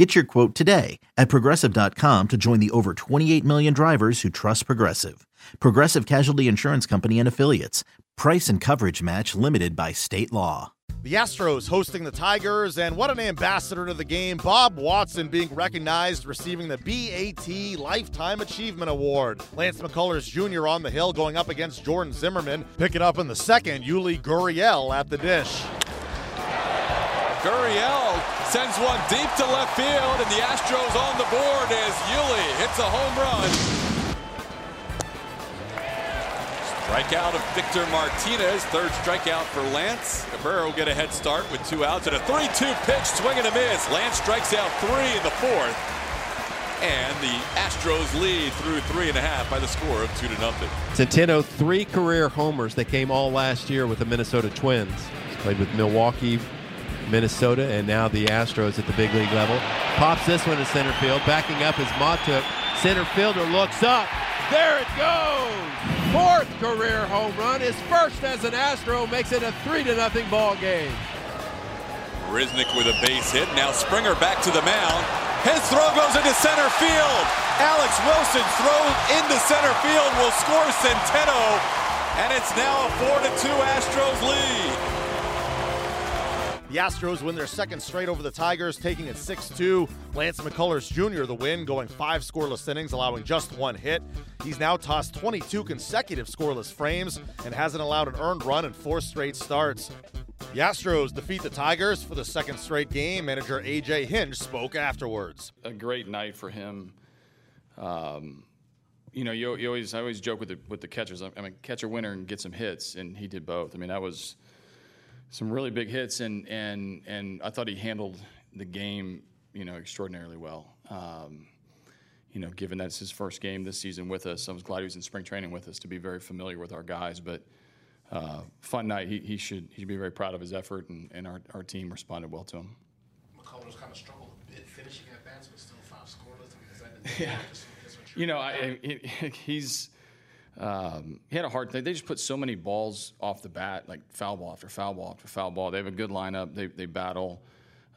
Get your quote today at progressive.com to join the over 28 million drivers who trust Progressive. Progressive Casualty Insurance Company and Affiliates. Price and coverage match limited by state law. The Astros hosting the Tigers, and what an ambassador to the game. Bob Watson being recognized, receiving the BAT Lifetime Achievement Award. Lance McCullers Jr. on the hill going up against Jordan Zimmermann. Pick it up in the second, Yuli Gurriel at the dish. Gurriel sends one deep to left field, and the Astros on the board as Yuli hits a home run. Strikeout of Victor Martinez, third strikeout for Lance. Cabrera will get a head start with two outs and a 3-2 pitch, swing and a miss. Lance strikes out three in the fourth. And the Astros lead through three and a half by the score of two to nothing. Centeno, three career homers that came all last year with the Minnesota Twins. He's played with Milwaukee, Minnesota, and now the Astros at the big league level. Pops this one to center field. Backing up is Mahtook. Center fielder looks up. There it goes! Fourth career home run, his first as an Astro, makes it a 3 to nothing ball game. Risnick with a base hit. Now Springer back to the mound. His throw goes into center field. Alex Wilson's throw into center field will score Centeno. And it's now a 4 to 2 Astros lead. The Astros win their second straight over the Tigers, taking it 6 2. Lance McCullers Jr., the win, going five scoreless innings, allowing just one hit. He's now tossed 22 consecutive scoreless frames and hasn't allowed an earned run in four straight starts. The Astros defeat the Tigers for the second straight game. Manager AJ Hinch spoke afterwards. A great night for him. Um, you know, you, you, always I always joke with the with the catchers. I mean, catch a winner and get some hits, and he did both. I mean, that was some really big hits, and and and I thought he handled the game, you know, extraordinarily well. Um, you know, given that's his first game this season with us, I was glad he was in spring training with us to be very familiar with our guys. But uh, fun night. He, he should he should be very proud of his effort, and, and our, our team responded well to him. McCullers kind of struggled a bit finishing at bats, but still five scoreless. I mean, that yeah. you know, I, he, he's um, he had a hard thing. They just put so many balls off the bat, like foul ball after foul ball after foul ball. They have a good lineup. They, they battle.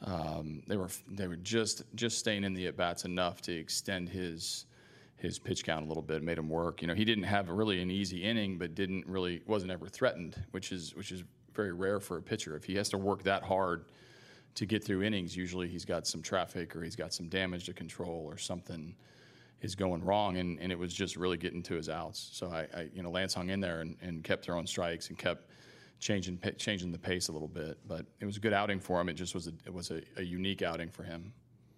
Um, they were they were just just staying in the at bats enough to extend his his pitch count a little bit, made him work. You know, he didn't have really an easy inning, but didn't really wasn't ever threatened, which is which is very rare for a pitcher. If he has to work that hard to get through innings, usually he's got some traffic or he's got some damage to control or something is going wrong, and, and it was just really getting to his outs. So I, I you know, Lance hung in there and, and kept throwing strikes and kept changing changing the pace a little bit. But it was a good outing for him. It just was a, it was a, a unique outing for him.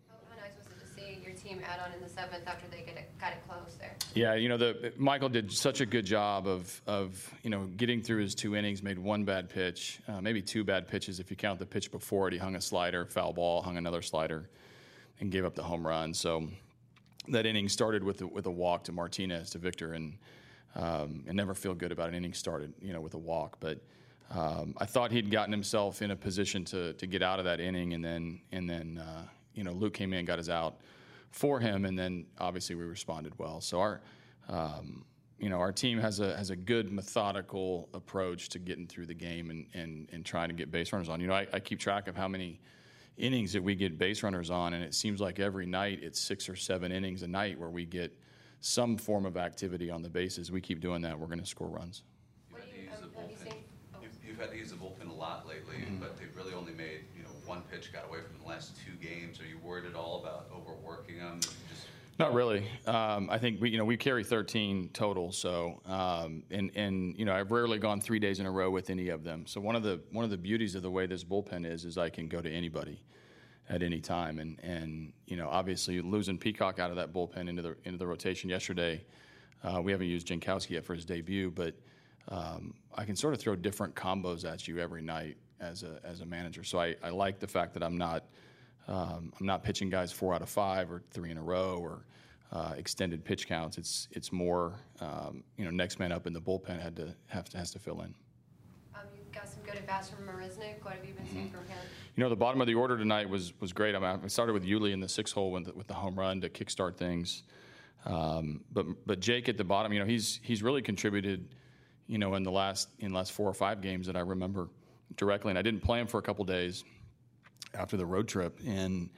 How nice was it to see your team add on in the seventh after they get it, got it close there? Yeah, you know, the Michael did such a good job of of you know getting through his two innings, made one bad pitch, uh, maybe two bad pitches if you count the pitch before it. He hung a slider, foul ball, hung another slider, and gave up the home run. So that inning started with a, with a walk to Martinez to Victor, and um, I never feel good about an inning started, you know, with a walk. But um, I thought he'd gotten himself in a position to to get out of that inning, and then and then uh, you know Luke came in, got his out for him, and then obviously we responded well. So our um, you know our team has a has a good methodical approach to getting through the game and and, and trying to get base runners on. You know, I, I keep track of how many innings that we get base runners on, and it seems like every night it's six or seven innings a night where we get some form of activity on the bases. We keep doing that, we're going to score runs. You've had, to use the bullpen. Oh. You've, you've had to use the bullpen a lot lately, mm-hmm. but they've really only made you know one pitch got away from the last two games. Are you worried at all about overworking them? Just not really. Um, I think we, you know, we carry 13 total. So, um, and and you know, I've rarely gone three days in a row with any of them. So one of the one of the beauties of the way this bullpen is is I can go to anybody at any time. And and you know, obviously losing Peacock out of that bullpen into the into the rotation yesterday, uh, we haven't used Jankowski yet for his debut, but um, I can sort of throw different combos at you every night as a as a manager. So I, I like the fact that I'm not um, I'm not pitching guys four out of five or three in a row or uh, extended pitch counts. It's it's more um, you know next man up in the bullpen had to have to has to fill in. Um, you got some good at bats from Marisnick. What have you been seeing from him? You know, the bottom of the order tonight was was great. I, mean, I started with Yuli in the six hole with the, with the home run to kickstart things. Um, but but Jake at the bottom, you know, he's he's really contributed, you know, in the last in the last four or five games that I remember directly. And I didn't play him for a couple days after the road trip, and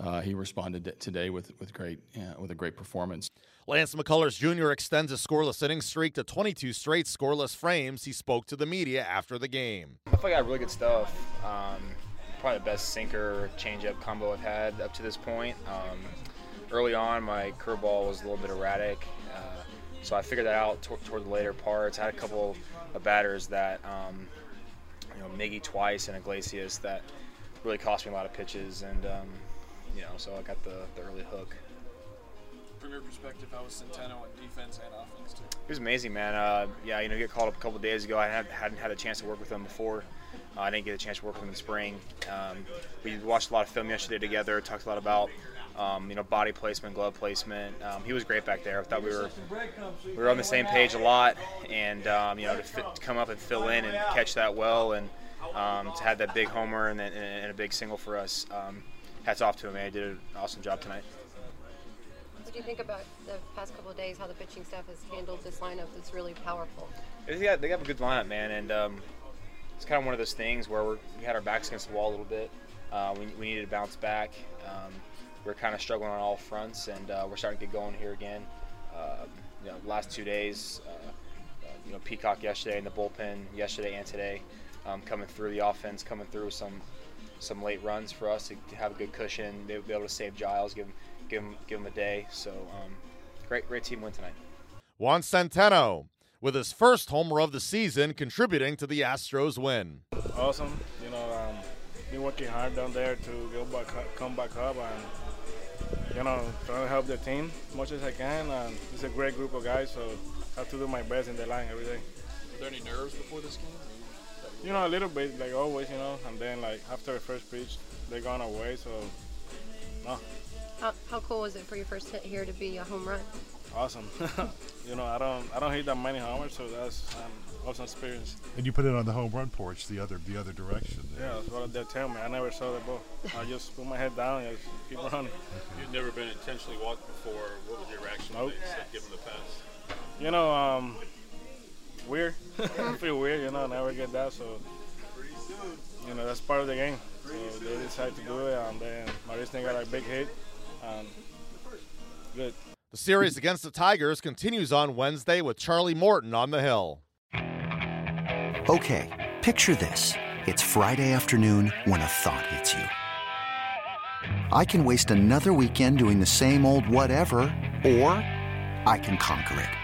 uh, he responded today with with great uh, with a great performance. Lance McCullers Jr. extends a scoreless inning streak to 22 straight scoreless frames. He spoke to the media after the game. I feel like I got really good stuff. Um, probably the best sinker changeup combo I've had up to this point. Um, early on, my curveball was a little bit erratic, uh, so I figured that out t- toward the later parts. I had a couple of batters that, um, you know, Miggy twice and Iglesias that really cost me a lot of pitches, and um, you know, so I got the, the early hook. From your perspective, how was Centeno on defense and offense too? It was amazing, man. Uh, yeah, you know, get called up a couple days ago. I had, hadn't had a chance to work with him before. Uh, I didn't get a chance to work with him in the spring. Um, we watched a lot of film yesterday together. Talked a lot about um, you know body placement, glove placement. Um, he was great back there. I thought we were we were on the same page a lot, and um, you know to, fit, to, come up and fill in and catch that well, and um, to have that big homer and, and, and, a big single for us. Um, hats off to him, man. He did an awesome job tonight. What do you think about the past couple of days? How the pitching staff has handled this lineup that's really powerful. They got, they got a good lineup, man, and it's kind of one of those things where we had our backs against the wall a little bit. Uh, we, we, needed to bounce back. Um, we are kind of struggling on all fronts, and uh, we're starting to get going here again. Uh, you know, last two days, uh, uh, you know, Peacock yesterday in the bullpen yesterday and today, um, coming through the offense, coming through some some late runs for us to, to have a good cushion, be, be able to save Giles, give him give him give him a day. So um, great great team win tonight. Juan Centeno with his first homer of the season, contributing to the Astros win. Awesome, you know, um, been working hard down there to go back, come back up, and you know, trying to help the team as much as I can. And it's a great group of guys, so I have to do my best in the line every day. Were there any nerves before this game? You know, a little bit, like always, you know, and then like after the first pitch, they gone away, so no. How, how cool was it for your first hit here to be a home run? awesome. you know, I don't I don't hit that many homers, so that's an awesome experience. And you put it on the home run porch, the other the other direction. There. Yeah, that's what they tell me. I never saw the ball. I just put my head down and just keep running. You'd never been intentionally walked before. What was your reaction nope. when they said give him the pass? You know, um, weird. I feel weird. You know, never get that. So, you know, that's part of the game. So they decided to do it, and then Marisnick got a big hit, and good. The series against the Tigers continues on Wednesday with Charlie Morton on the hill. Okay, picture this. It's Friday afternoon when a thought hits you. I can waste another weekend doing the same old whatever, or I can conquer it.